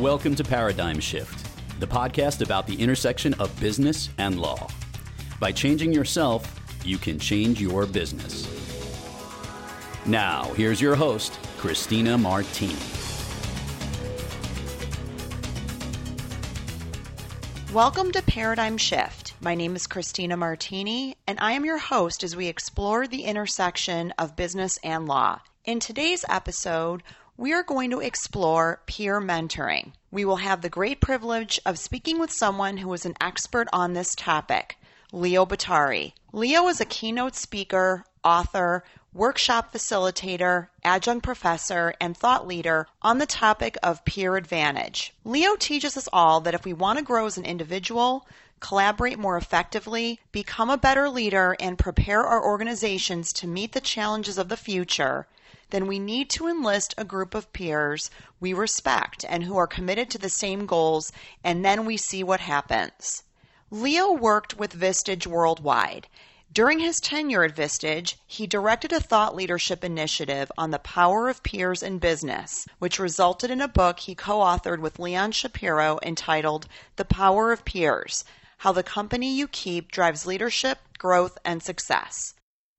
Welcome to Paradigm Shift, the podcast about the intersection of business and law. By changing yourself, you can change your business. Now, here's your host, Christina Martini. Welcome to Paradigm Shift. My name is Christina Martini, and I am your host as we explore the intersection of business and law. In today's episode, we are going to explore peer mentoring. We will have the great privilege of speaking with someone who is an expert on this topic, Leo Bottari. Leo is a keynote speaker, author, workshop facilitator, adjunct professor, and thought leader on the topic of peer advantage. Leo teaches us all that if we want to grow as an individual, collaborate more effectively, become a better leader, and prepare our organizations to meet the challenges of the future, then we need to enlist a group of peers we respect and who are committed to the same goals, and then we see what happens. Leo worked with Vistage worldwide. During his tenure at Vistage, he directed a thought leadership initiative on the power of peers in business, which resulted in a book he co authored with Leon Shapiro entitled The Power of Peers How the Company You Keep Drives Leadership, Growth, and Success.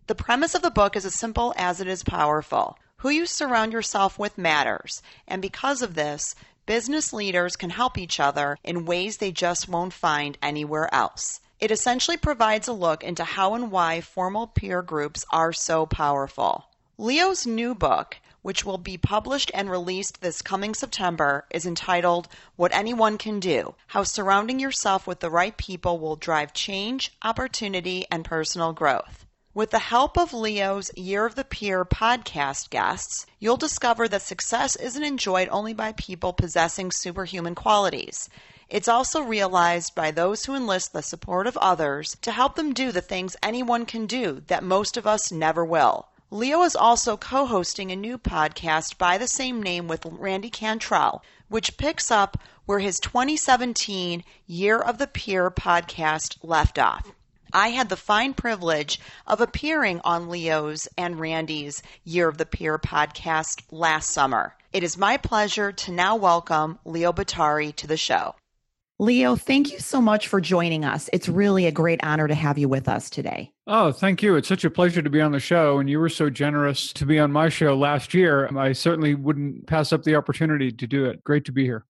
The premise of the book is as simple as it is powerful. Who you surround yourself with matters, and because of this, business leaders can help each other in ways they just won't find anywhere else. It essentially provides a look into how and why formal peer groups are so powerful. Leo's new book, which will be published and released this coming September, is entitled What Anyone Can Do How Surrounding Yourself with the Right People Will Drive Change, Opportunity, and Personal Growth. With the help of Leo's Year of the Peer podcast guests, you'll discover that success isn't enjoyed only by people possessing superhuman qualities. It's also realized by those who enlist the support of others to help them do the things anyone can do that most of us never will. Leo is also co hosting a new podcast by the same name with Randy Cantrell, which picks up where his 2017 Year of the Peer podcast left off. I had the fine privilege of appearing on Leo's and Randy's Year of the Peer podcast last summer. It is my pleasure to now welcome Leo Bottari to the show. Leo, thank you so much for joining us. It's really a great honor to have you with us today. Oh, thank you. It's such a pleasure to be on the show. And you were so generous to be on my show last year. I certainly wouldn't pass up the opportunity to do it. Great to be here.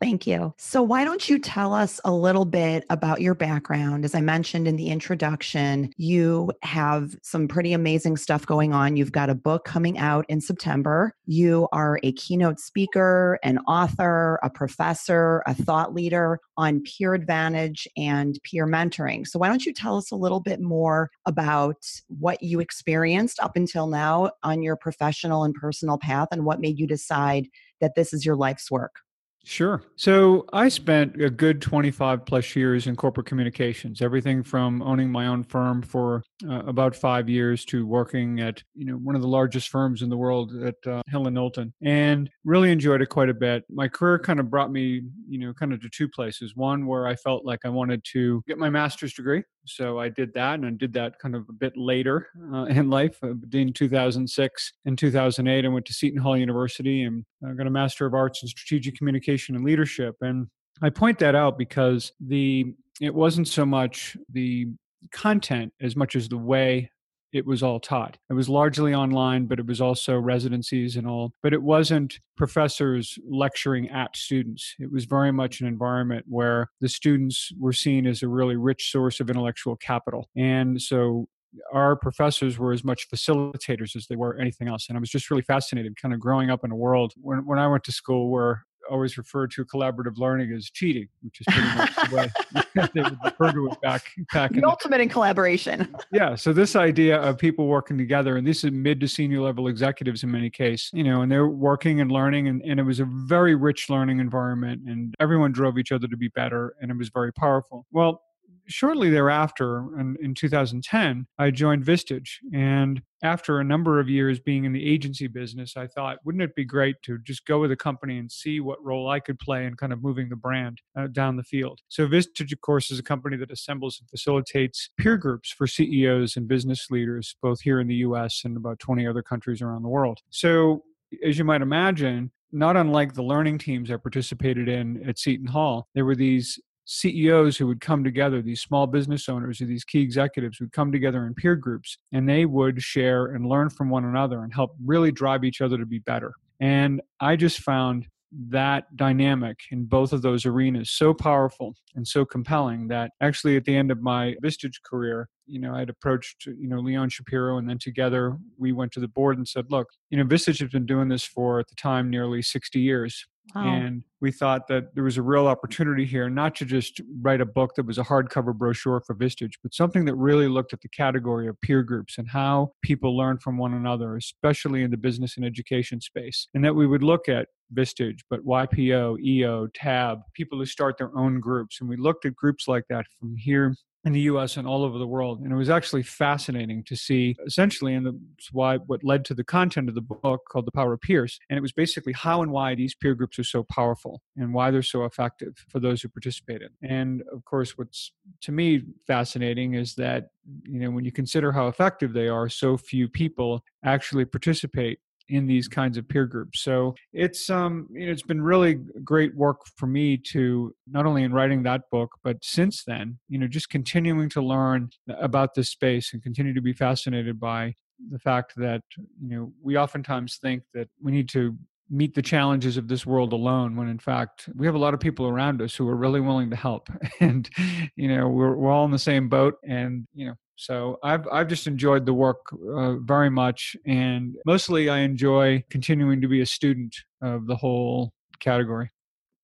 Thank you. So, why don't you tell us a little bit about your background? As I mentioned in the introduction, you have some pretty amazing stuff going on. You've got a book coming out in September. You are a keynote speaker, an author, a professor, a thought leader on peer advantage and peer mentoring. So, why don't you tell us a little bit more about what you experienced up until now on your professional and personal path and what made you decide that this is your life's work? Sure. So I spent a good 25 plus years in corporate communications, everything from owning my own firm for uh, about five years to working at, you know, one of the largest firms in the world at uh, and Knowlton and really enjoyed it quite a bit. My career kind of brought me, you know, kind of to two places. One where I felt like I wanted to get my master's degree so I did that, and I did that kind of a bit later uh, in life, uh, between 2006 and 2008. I went to Seton Hall University and I got a Master of Arts in Strategic Communication and Leadership. And I point that out because the it wasn't so much the content as much as the way it was all taught. It was largely online, but it was also residencies and all. But it wasn't professors lecturing at students. It was very much an environment where the students were seen as a really rich source of intellectual capital. And so our professors were as much facilitators as they were anything else. And I was just really fascinated kind of growing up in a world when, when I went to school where always referred to collaborative learning as cheating, which is pretty much the way they would refer to it back back. The in ultimate the, in collaboration. yeah. So this idea of people working together, and this is mid to senior level executives in many cases, you know, and they're working and learning, and, and it was a very rich learning environment, and everyone drove each other to be better, and it was very powerful. Well, shortly thereafter, in, in 2010, I joined Vistage. And after a number of years being in the agency business, I thought, wouldn't it be great to just go with a company and see what role I could play in kind of moving the brand uh, down the field? So, Vistage, of course, is a company that assembles and facilitates peer groups for CEOs and business leaders, both here in the US and about 20 other countries around the world. So, as you might imagine, not unlike the learning teams I participated in at Seton Hall, there were these CEOs who would come together, these small business owners or these key executives would come together in peer groups and they would share and learn from one another and help really drive each other to be better. And I just found that dynamic in both of those arenas so powerful and so compelling that actually at the end of my Vistage career, you know, I'd approached, you know, Leon Shapiro and then together we went to the board and said, look, you know, Vistage has been doing this for at the time nearly 60 years. Wow. And we thought that there was a real opportunity here, not to just write a book that was a hardcover brochure for Vistage, but something that really looked at the category of peer groups and how people learn from one another, especially in the business and education space. And that we would look at Vistage, but YPO, EO, TAB, people who start their own groups. And we looked at groups like that from here in the US and all over the world. And it was actually fascinating to see essentially, and that's why what led to the content of the book called The Power of Peers. And it was basically how and why these peer groups are so powerful and why they're so effective for those who participate in. And of course, what's to me fascinating is that, you know, when you consider how effective they are, so few people actually participate in these kinds of peer groups. So it's um you know, it's been really great work for me to not only in writing that book, but since then, you know, just continuing to learn about this space and continue to be fascinated by the fact that you know we oftentimes think that we need to meet the challenges of this world alone when in fact we have a lot of people around us who are really willing to help and you know we're, we're all in the same boat and you know so I've I've just enjoyed the work uh, very much, and mostly I enjoy continuing to be a student of the whole category.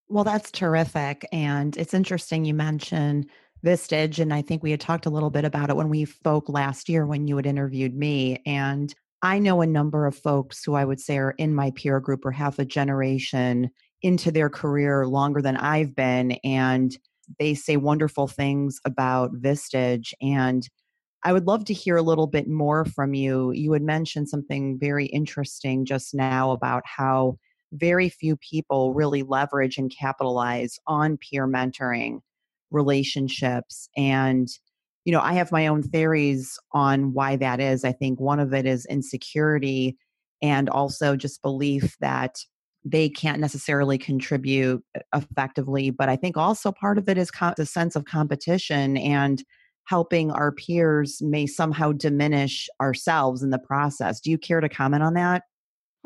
Well, that's terrific, and it's interesting you mentioned Vistage, and I think we had talked a little bit about it when we spoke last year when you had interviewed me, and I know a number of folks who I would say are in my peer group or half a generation into their career longer than I've been, and they say wonderful things about Vistage and I would love to hear a little bit more from you. You had mentioned something very interesting just now about how very few people really leverage and capitalize on peer mentoring relationships. And, you know, I have my own theories on why that is. I think one of it is insecurity and also just belief that they can't necessarily contribute effectively. But I think also part of it is co- the sense of competition and helping our peers may somehow diminish ourselves in the process. Do you care to comment on that?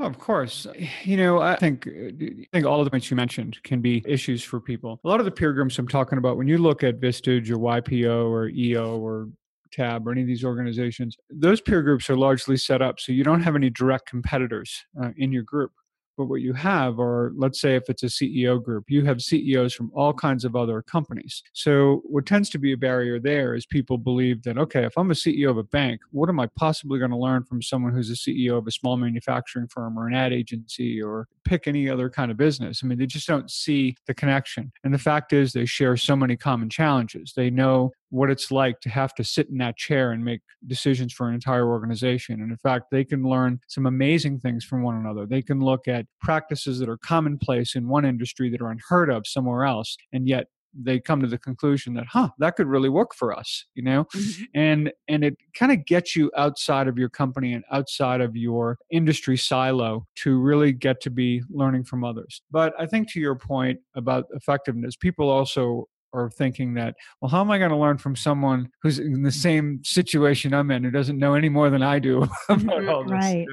Oh, of course. You know, I think uh, I think all of the points you mentioned can be issues for people. A lot of the peer groups I'm talking about, when you look at Vistage or YPO or EO or TAB or any of these organizations those peer groups are largely set up so you don't have any direct competitors uh, in your group but what you have are, let's say, if it's a CEO group, you have CEOs from all kinds of other companies. So, what tends to be a barrier there is people believe that, okay, if I'm a CEO of a bank, what am I possibly going to learn from someone who's a CEO of a small manufacturing firm or an ad agency or pick any other kind of business? I mean, they just don't see the connection. And the fact is, they share so many common challenges. They know what it's like to have to sit in that chair and make decisions for an entire organization. And in fact, they can learn some amazing things from one another. They can look at practices that are commonplace in one industry that are unheard of somewhere else, and yet they come to the conclusion that huh that could really work for us you know mm-hmm. and and it kind of gets you outside of your company and outside of your industry silo to really get to be learning from others but i think to your point about effectiveness people also or thinking that, well, how am I going to learn from someone who's in the same situation I'm in, who doesn't know any more than I do about mm-hmm, all this? Right.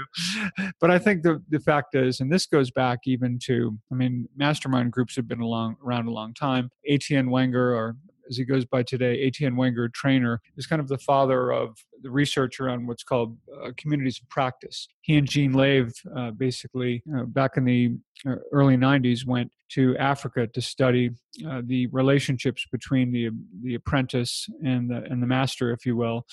But I think the the fact is, and this goes back even to, I mean, mastermind groups have been along, around a long time. Etienne Wenger, or as he goes by today, Etienne Wenger Trayner, is kind of the father of the research around what's called uh, communities of practice. He and Jean Lave, uh, basically, uh, back in the uh, early 90s, went to Africa to study uh, the relationships between the the apprentice and the and the master, if you will,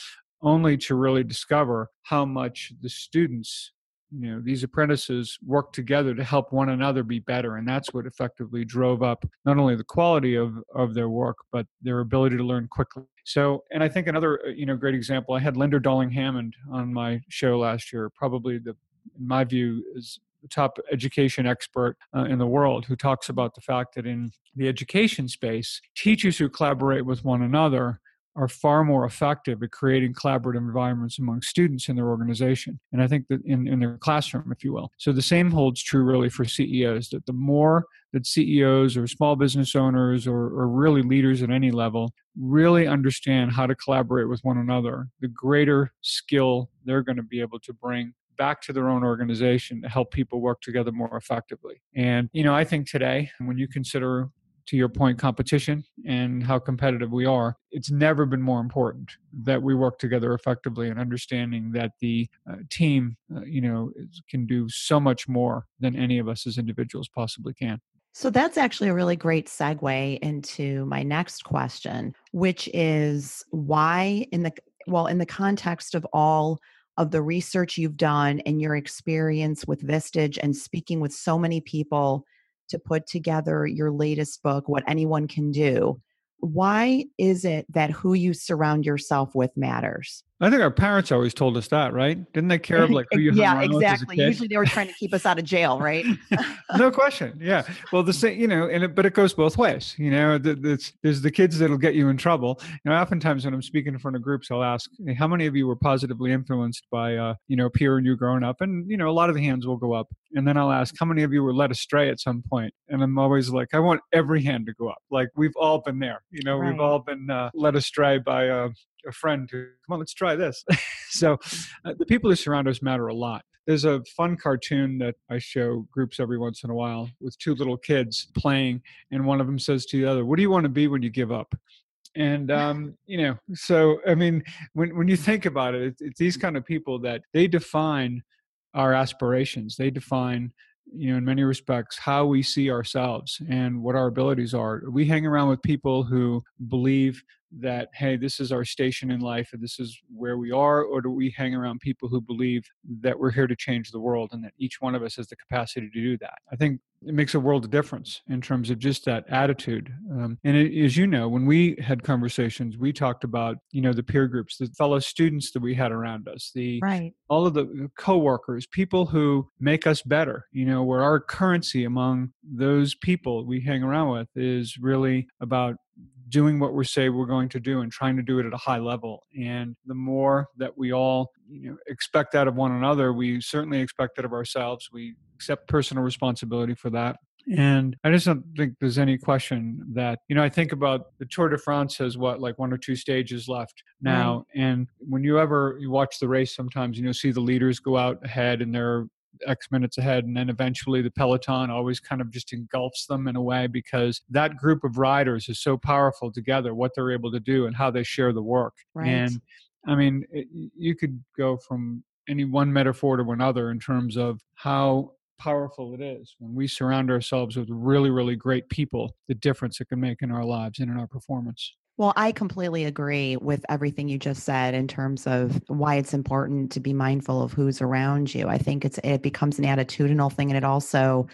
only to really discover how much the students you know these apprentices work together to help one another be better and that's what effectively drove up not only the quality of of their work but their ability to learn quickly. So and i think another uh, you know great example i had Linda Darling-Hammond on my show last year probably the in my view is the top education expert uh, in the world who talks about the fact that in the education space teachers who collaborate with one another are far more effective at creating collaborative environments among students in their organization. And I think that in, in their classroom, if you will. So the same holds true really for CEOs that the more that CEOs or small business owners or, or really leaders at any level really understand how to collaborate with one another, the greater skill they're going to be able to bring back to their own organization to help people work together more effectively. And, you know, I think today, when you consider to your point, competition and how competitive we are, it's never been more important that we work together effectively and understanding that the uh, team, uh, you know, can do so much more than any of us as individuals possibly can. So that's actually a really great segue into my next question, which is why in the well in the context of all of the research you've done and your experience with Vistage and speaking with so many people to put together your latest book, What Anyone Can Do. Why is it that who you surround yourself with matters? I think our parents always told us that, right? Didn't they care of like who you Yeah, exactly. Usually they were trying to keep us out of jail, right? no question. Yeah. Well, the same, you know, and it, but it goes both ways. You know, there's the kids that'll get you in trouble. You know, oftentimes when I'm speaking in front of groups, I'll ask, hey, how many of you were positively influenced by, uh, you know, peer and you growing up? And you know, a lot of the hands will go up. And then I'll ask, how many of you were led astray at some point? And I'm always like, I want every hand to go up. Like we've all been there. You know, right. we've all been uh, led astray by, uh, a friend who come on let's try this. So uh, the people who surround us matter a lot. There's a fun cartoon that i show groups every once in a while with two little kids playing and one of them says to the other what do you want to be when you give up? And um, you know so i mean when, when you think about it it's, it's these kind of people that they define our aspirations. They define you know in many respects how we see ourselves and what our abilities are. We hang around with people who believe that hey this is our station in life and this is where we are or do we hang around people who believe that we're here to change the world and that each one of us has the capacity to do that? I think it makes a world of difference in terms of just that attitude um, and it, as you know when we had conversations we talked about you know the peer groups the fellow students that we had around us the right. all of the coworkers people who make us better you know where our currency among those people we hang around with is really about doing what we say we're going to do and trying to do it at a high level. And the more that we all you know, expect that of one another, we certainly expect it of ourselves. We accept personal responsibility for that. And I just don't think there's any question that, you know, I think about the Tour de France has what, like one or two stages left now. Right. And when you ever you watch the race, sometimes you know see the leaders go out ahead and they're X minutes ahead. And then eventually the Peloton always kind of just engulfs them in a way because that group of riders is so powerful together, what they're able to do and how they share the work. Right. And I mean, it, you could go from any one metaphor to another in terms of how powerful it is when we surround ourselves with really, really great people, the difference it can make in our lives and in our performance. Well, I completely agree with everything you just said in terms of why it's important to be mindful of who's around you. I think it's it becomes an attitudinal thing, and it also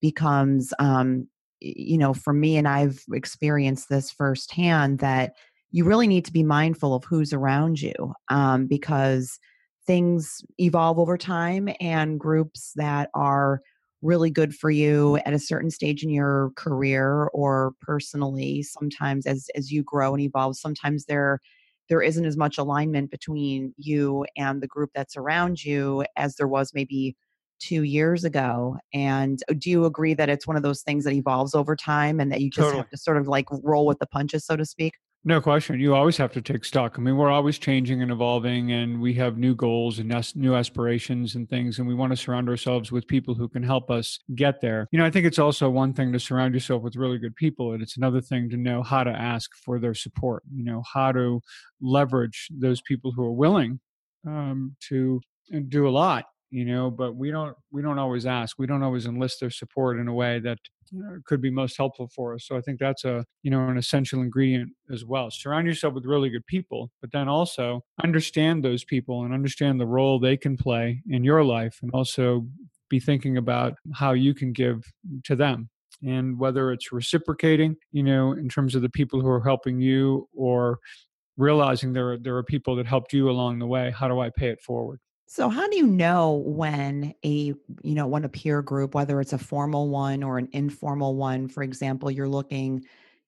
becomes, um, you know, for me, and I've experienced this firsthand that you really need to be mindful of who's around you um, because things evolve over time, and groups that are really good for you at a certain stage in your career or personally sometimes as as you grow and evolve sometimes there there isn't as much alignment between you and the group that's around you as there was maybe two years ago and uh, do you agree that it's one of those things that evolves over time and that you just totally. have to sort of like roll with the punches so to speak no question. You always have to take stock. I mean, we're always changing and evolving, and we have new goals and new aspirations and things, and we want to surround ourselves with people who can help us get there. You know, I think it's also one thing to surround yourself with really good people, and it's another thing to know how to ask for their support. You know, how to leverage those people who are willing um, to uh, do a lot you know but we don't we don't always ask. We don't always enlist their support in a way that uh, could be most helpful for us. So i think that's a you know an essential ingredient as well. Surround yourself with really good people but then also understand those people and understand the role they can play in your life and also be thinking about how you can give to them. And whether it's reciprocating you know in terms of the people who are helping you or realizing there are, there are people that helped you along the way how do i pay it forward so how do you know when a you know when a peer group whether it's a formal one or an informal one for example you're looking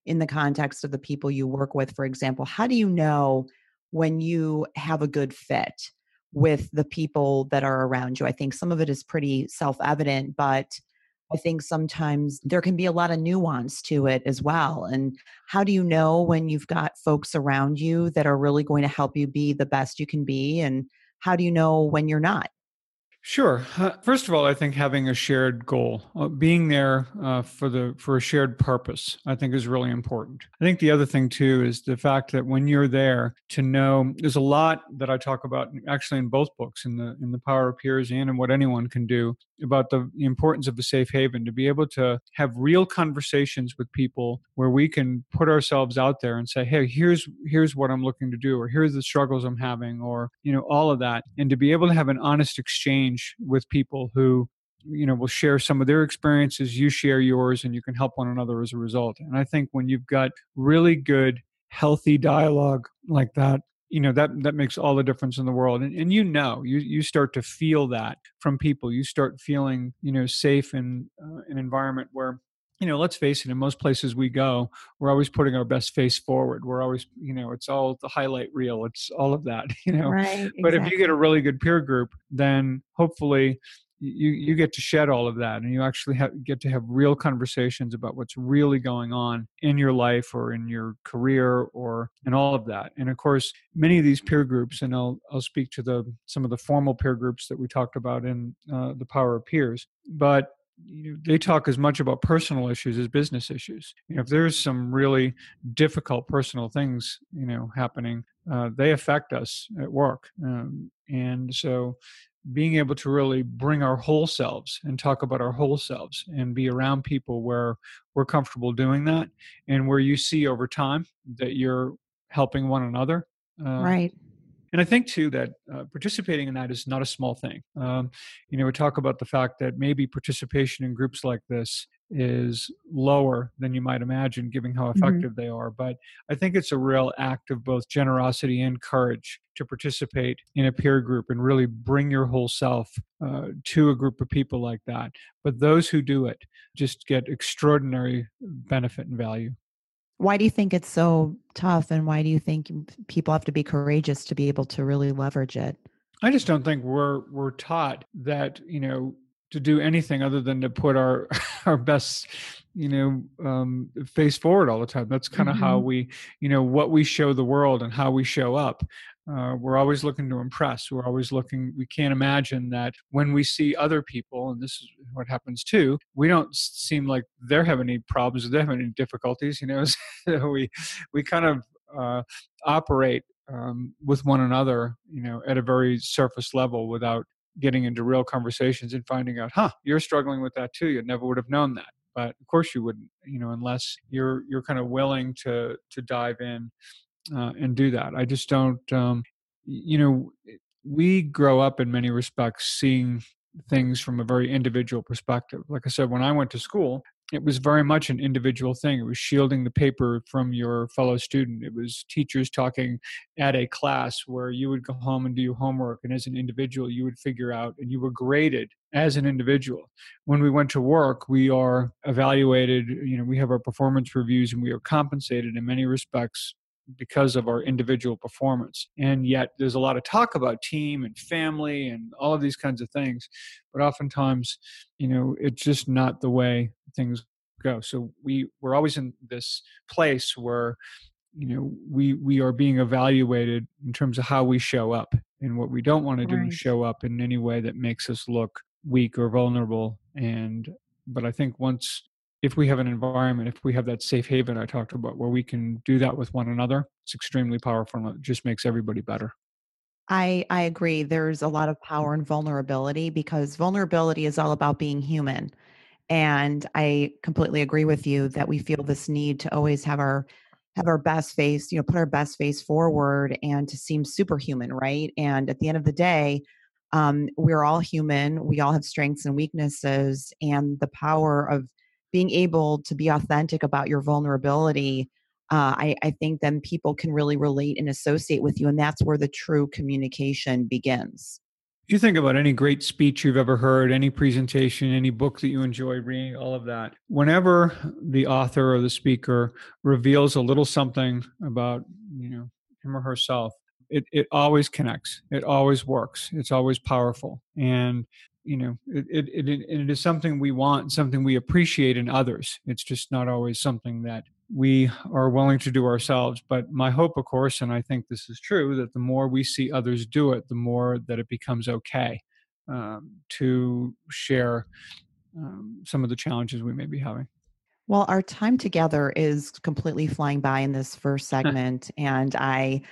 in the context of the people you work with, for example, how do you know when you have a good fit with the people that are around you? I think some of it is pretty self evident, but I think sometimes there can be a lot of nuance to it as well. And how do you know when you've got folks around you that are really going to help you be the best you can be? And how do you know when you're not? Sure. First of all, I think having a shared goal, uh, being there uh, for the for a shared purpose, I think is really important. I think the other thing too is the fact that when you're there, to know there's a lot that I talk about actually in both books, in the in the Power of Peers and in what anyone can do about the, the importance of a safe haven to be able to have real conversations with people where we can put ourselves out there and say, hey, here's here's what I'm looking to do, or here's the struggles I'm having, or you know all of that, and to be able to have an honest exchange exchange with people who you know will share some of their experiences you share yours and you can help one another as a result. And i think when you've got really good healthy dialogue like that you know that that makes all the difference in the world. And, and you know you you start to feel that from people. You start feeling you know safe in uh, an environment where you know, let's face it, in most places we go, we're always putting our best face forward. We're always, you know, it's all the highlight reel. It's all of that, you know. Right. But if you get a really good peer group, then hopefully you you get to shed all of that and you actually have, get to have real conversations about what's really going on in your life or in your career or in all of that and of course many of these peer groups and i'll i'll speak to the some of the formal peer groups that we talked about in uh, the power of peers but you know, they talk as much about personal issues as business issues. You know, if there's some really difficult personal things, you know, happening, uh, they affect us at work. Um, and so being able to really bring our whole selves and talk about our whole selves and be around people where we're comfortable doing that and where you see over time that you're helping one another. Uh, right and I think too that uh, participating in that is not a small thing. Um, you know, we talk about the fact that maybe participation in groups like this is lower than you might imagine, given how mm-hmm. effective mm-hmm. they are. But I think it's a real act of both generosity and courage to participate in a peer group and really bring your whole self uh, to a group of people like that. But those who do it just get extraordinary benefit and value. Why do you think it's so tough and why do you think people have to be courageous to be able to really leverage it? I just don't think we're we're taught that, you know, to do anything other than to put our our best you know um, face forward all the time that's kind of mm-hmm. how we you know what we show the world and how we show up uh, we're always looking to impress we're always looking we can't imagine that when we see other people and this is what happens too we don't seem like they're having any problems they're having any difficulties you know so we we kind of uh, operate um, with one another you know at a very surface level without getting into real conversations and finding out huh you're struggling with that too you never would have known that. But of course you wouldn't you know unless you're you're kind of willing to to dive in uh, and do that. I just don't, um, you know, we grow up in many respects seeing things from a very individual perspective. Like I said, when I went to school, it was very much an individual thing. It was shielding the paper from your fellow student. It was teachers talking at a class where you would go home and do your homework, and as an individual, you would figure out, and you were graded as an individual. When we went to work, we are evaluated. You know, we have our performance reviews, and we are compensated in many respects because of our individual performance. And yet there's a lot of talk about team and family and all of these kinds of things. But oftentimes, you know, it's just not the way things go. So we, we're always in this place where, you know, we we are being evaluated in terms of how we show up. And what we don't want to do right. is show up in any way that makes us look weak or vulnerable. And but I think once if we have an environment, if we have that safe haven I talked about where we can do that with one another, it's extremely powerful and it just makes everybody better. I, I agree. There's a lot of power in vulnerability because vulnerability is all about being human. And I completely agree with you that we feel this need to always have our have our best face, you know, put our best face forward and to seem superhuman, right? And at the end of the day, um, we're all human. We all have strengths and weaknesses, and the power of being able to be authentic about your vulnerability uh, I, I, think then people can really relate and associate with you and that's where the true communication begins You think about any great speech you've ever heard, any presentation, any book that you enjoy reading, all of that. Whenever the author or the speaker reveals a little something about, you know, him or herself, it, it always connects. It always works. It's always powerful. And, you know, it, it, it, it is something we want, something we appreciate in others. It's just not always something that we are willing to do ourselves. But my hope, of course, and I think this is true, that the more we see others do it, the more that it becomes okay um, to share um, some of the challenges we may be having. Well, our time together is completely flying by in this first segment, and I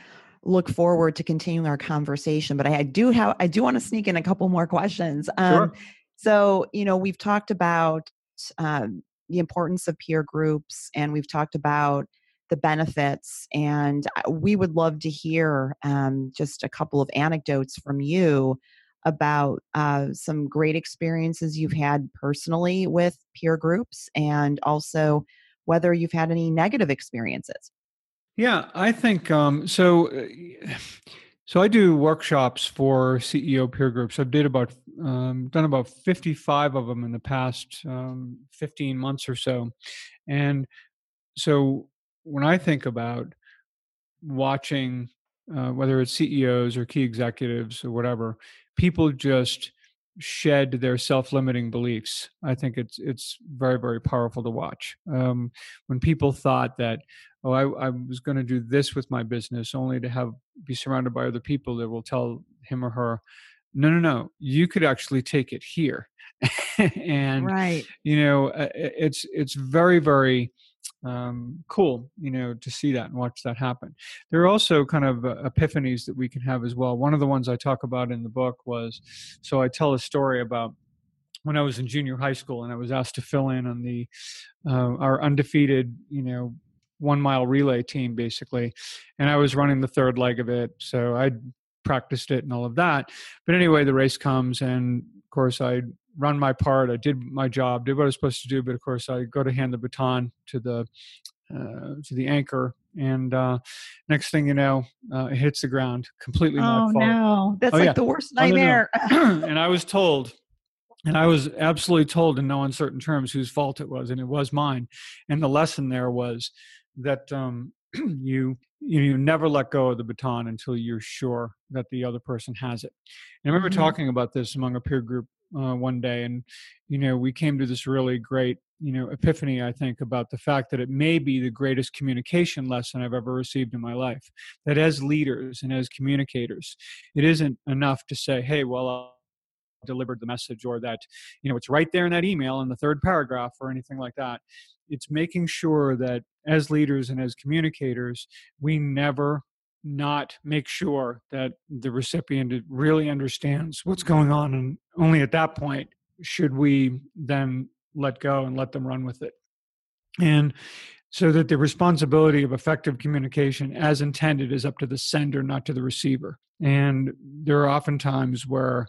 look forward to continuing our conversation. But I, I do have I do want to sneak in a couple more questions. Um, sure. So, you know, we've talked about um, the importance of peer groups and we've talked about the benefits and we would love to hear um, just a couple of anecdotes from you about uh, some great experiences you've had personally with peer groups and also whether you've had any negative experiences yeah i think um, so uh, so i do workshops for ceo peer groups i've did about um, done about 55 of them in the past um, 15 months or so. And so when I think about watching, uh, whether it's CEOs or key executives or whatever, people just shed their self-limiting beliefs. I think it's it's very very powerful to watch. Um, when people thought that, oh, I, I was going to do this with my business, only to have be surrounded by other people that will tell him or her no no no you could actually take it here and right. you know uh, it's it's very very um, cool you know to see that and watch that happen. There are also kind of uh, epiphanies that we can have as well. One of the ones i talk about in the book was so i tell a story about when i was in junior high school and i was asked to fill in on the uh, our undefeated you know one mile relay team basically and i was running the third leg of it so i practiced it and all of that. But anyway, the race comes, and of course, I run my part. I did my job, did what I was supposed to do. But of course, I go to hand the baton to the uh, to the anchor, and uh, next thing you know, uh, it hits the ground completely. Oh no, that's oh, like yeah. the worst nightmare. Oh, no, no. and I was told. And I was absolutely told in no uncertain terms whose fault it was, and it was mine. And the lesson there was that um, you you never let go of the baton until you're sure that the other person has it. And I remember mm-hmm. talking about this among a peer group uh, one day, and you know, we came to this really great, you know, epiphany. I think about the fact that it may be the greatest communication lesson I've ever received in my life. That as leaders and as communicators, it isn't enough to say, "Hey, well." I'll delivered the message or that you know it's right there in that email in the third paragraph or anything like that it's making sure that as leaders and as communicators we never not make sure that the recipient really understands what's going on and only at that point should we then let go and let them run with it. And so that the responsibility of effective communication as intended is up to the sender not to the receiver. And there are often times where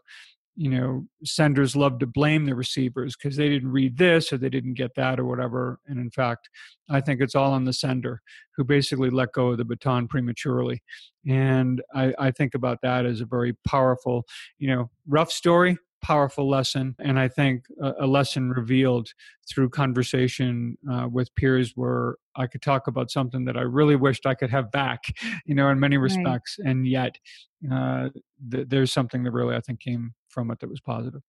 you know senders love to blame the receivers because they didn't read this or they didn't get that or whatever and in fact i think it's all on the sender who basically let go of the baton prematurely and i, I think about that as a very powerful you know rough story powerful lesson, and I think a, a lesson revealed through conversation uh, with peers where I could talk about something that I really wished I could have back, you know, in many respects, right. and yet uh, th- there's something that really I think came from it that was positive.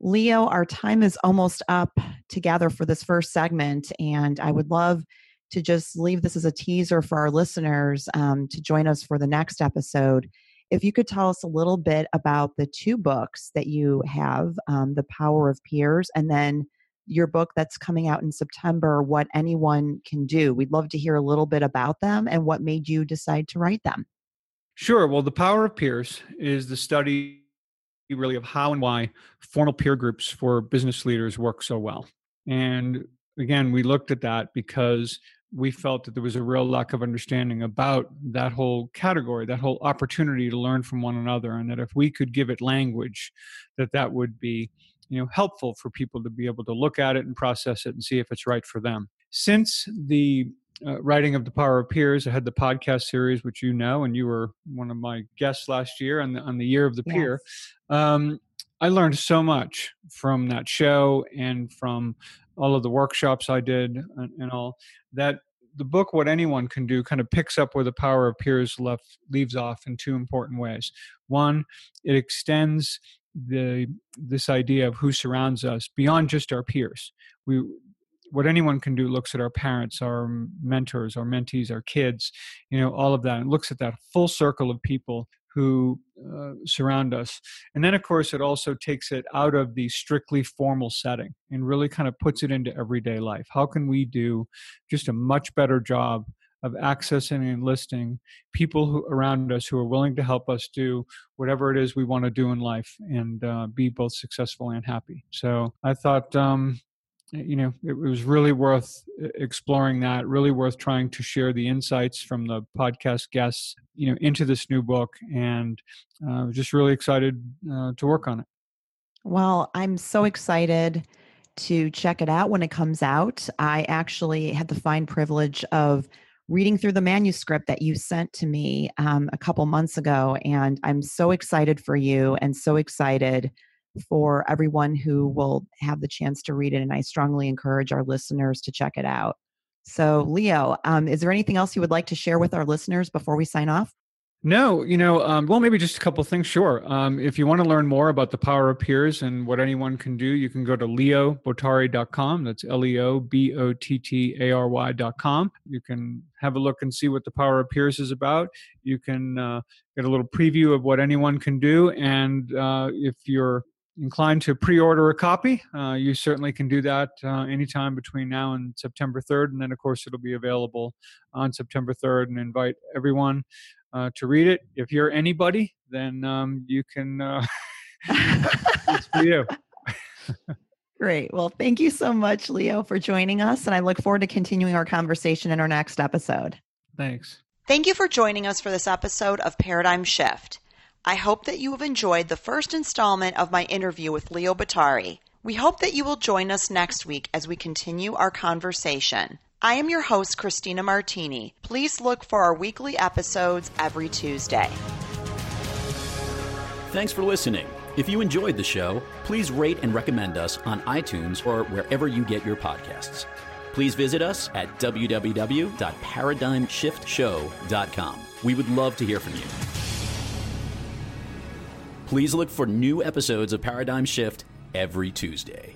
Leo, our time is almost up together for this first segment, and I would love to just leave this as a teaser for our listeners um, to join us for the next episode. If you could tell us a little bit about the two books that you have um, The Power of Peers, and then your book that's coming out in September, What Anyone Can Do. We'd love to hear a little bit about them and what made you decide to write them. Sure. Well, The Power of Peers is the study really of how and why formal peer groups for business leaders work so well. And again, we looked at that because we felt that there was a real lack of understanding about that whole category that whole opportunity to learn from one another and that if we could give it language that that would be you know helpful for people to be able to look at it and process it and see if it's right for them since the uh, writing of the Power of Peers. I had the podcast series, which you know, and you were one of my guests last year on the on the year of the yes. peer. Um, I learned so much from that show and from all of the workshops I did and, and all that the book what anyone can do kind of picks up where the power of peers left leaves off in two important ways one it extends the this idea of who surrounds us beyond just our peers we what anyone can do looks at our parents our mentors our mentees our kids you know all of that and looks at that full circle of people who uh, surround us. And then, of course, it also takes it out of the strictly formal setting and really kind of puts it into everyday life. How can we do just a much better job of accessing and enlisting people who, around us who are willing to help us do whatever it is we want to do in life and uh, be both successful and happy? So I thought um, you know it was really worth exploring that really worth trying to share the insights from the podcast guests you know into this new book and uh, just really excited uh, to work on it. Well i'm so excited to check it out when it comes out. I actually had the fine privilege of reading through the manuscript that you sent to me um, a couple months ago and i'm so excited for you and so excited for everyone who will have the chance to read it. And I strongly encourage our listeners to check it out. So, Leo, um, is there anything else you would like to share with our listeners before we sign off? No, you know, um, well, maybe just a couple things. Sure. Um, if you want to learn more about the power of peers and what anyone can do, you can go to leobottari.com. That's L E O B O T T A R Y.com. You can have a look and see what the power of peers is about. You can uh, get a little preview of what anyone can do. And uh, if you're inclined to pre-order a copy, uh, you certainly can do that uh, anytime between now and September 3rd. And then, of course, it'll be available on September 3rd and invite everyone uh, to read it. If you're anybody, then um, you can, uh, it's for you. Great. Well, thank you so much, Leo, for joining us. And I look forward to continuing our conversation in our next episode. Thanks. Thank you for joining us for this episode of Paradigm Shift. I hope that you have enjoyed the first installment of my interview with Leo Bottari. We hope that you will join us next week as we continue our conversation. I am your host, Christina Martini. Please look for our weekly episodes every Tuesday. Thanks for listening. If you enjoyed the show, please rate and recommend us on iTunes or wherever you get your podcasts. Please visit us at www.paradigmshiftshow.com. We would love to hear from you. Please look for new episodes of Paradigm Shift every Tuesday.